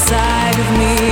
inside of me.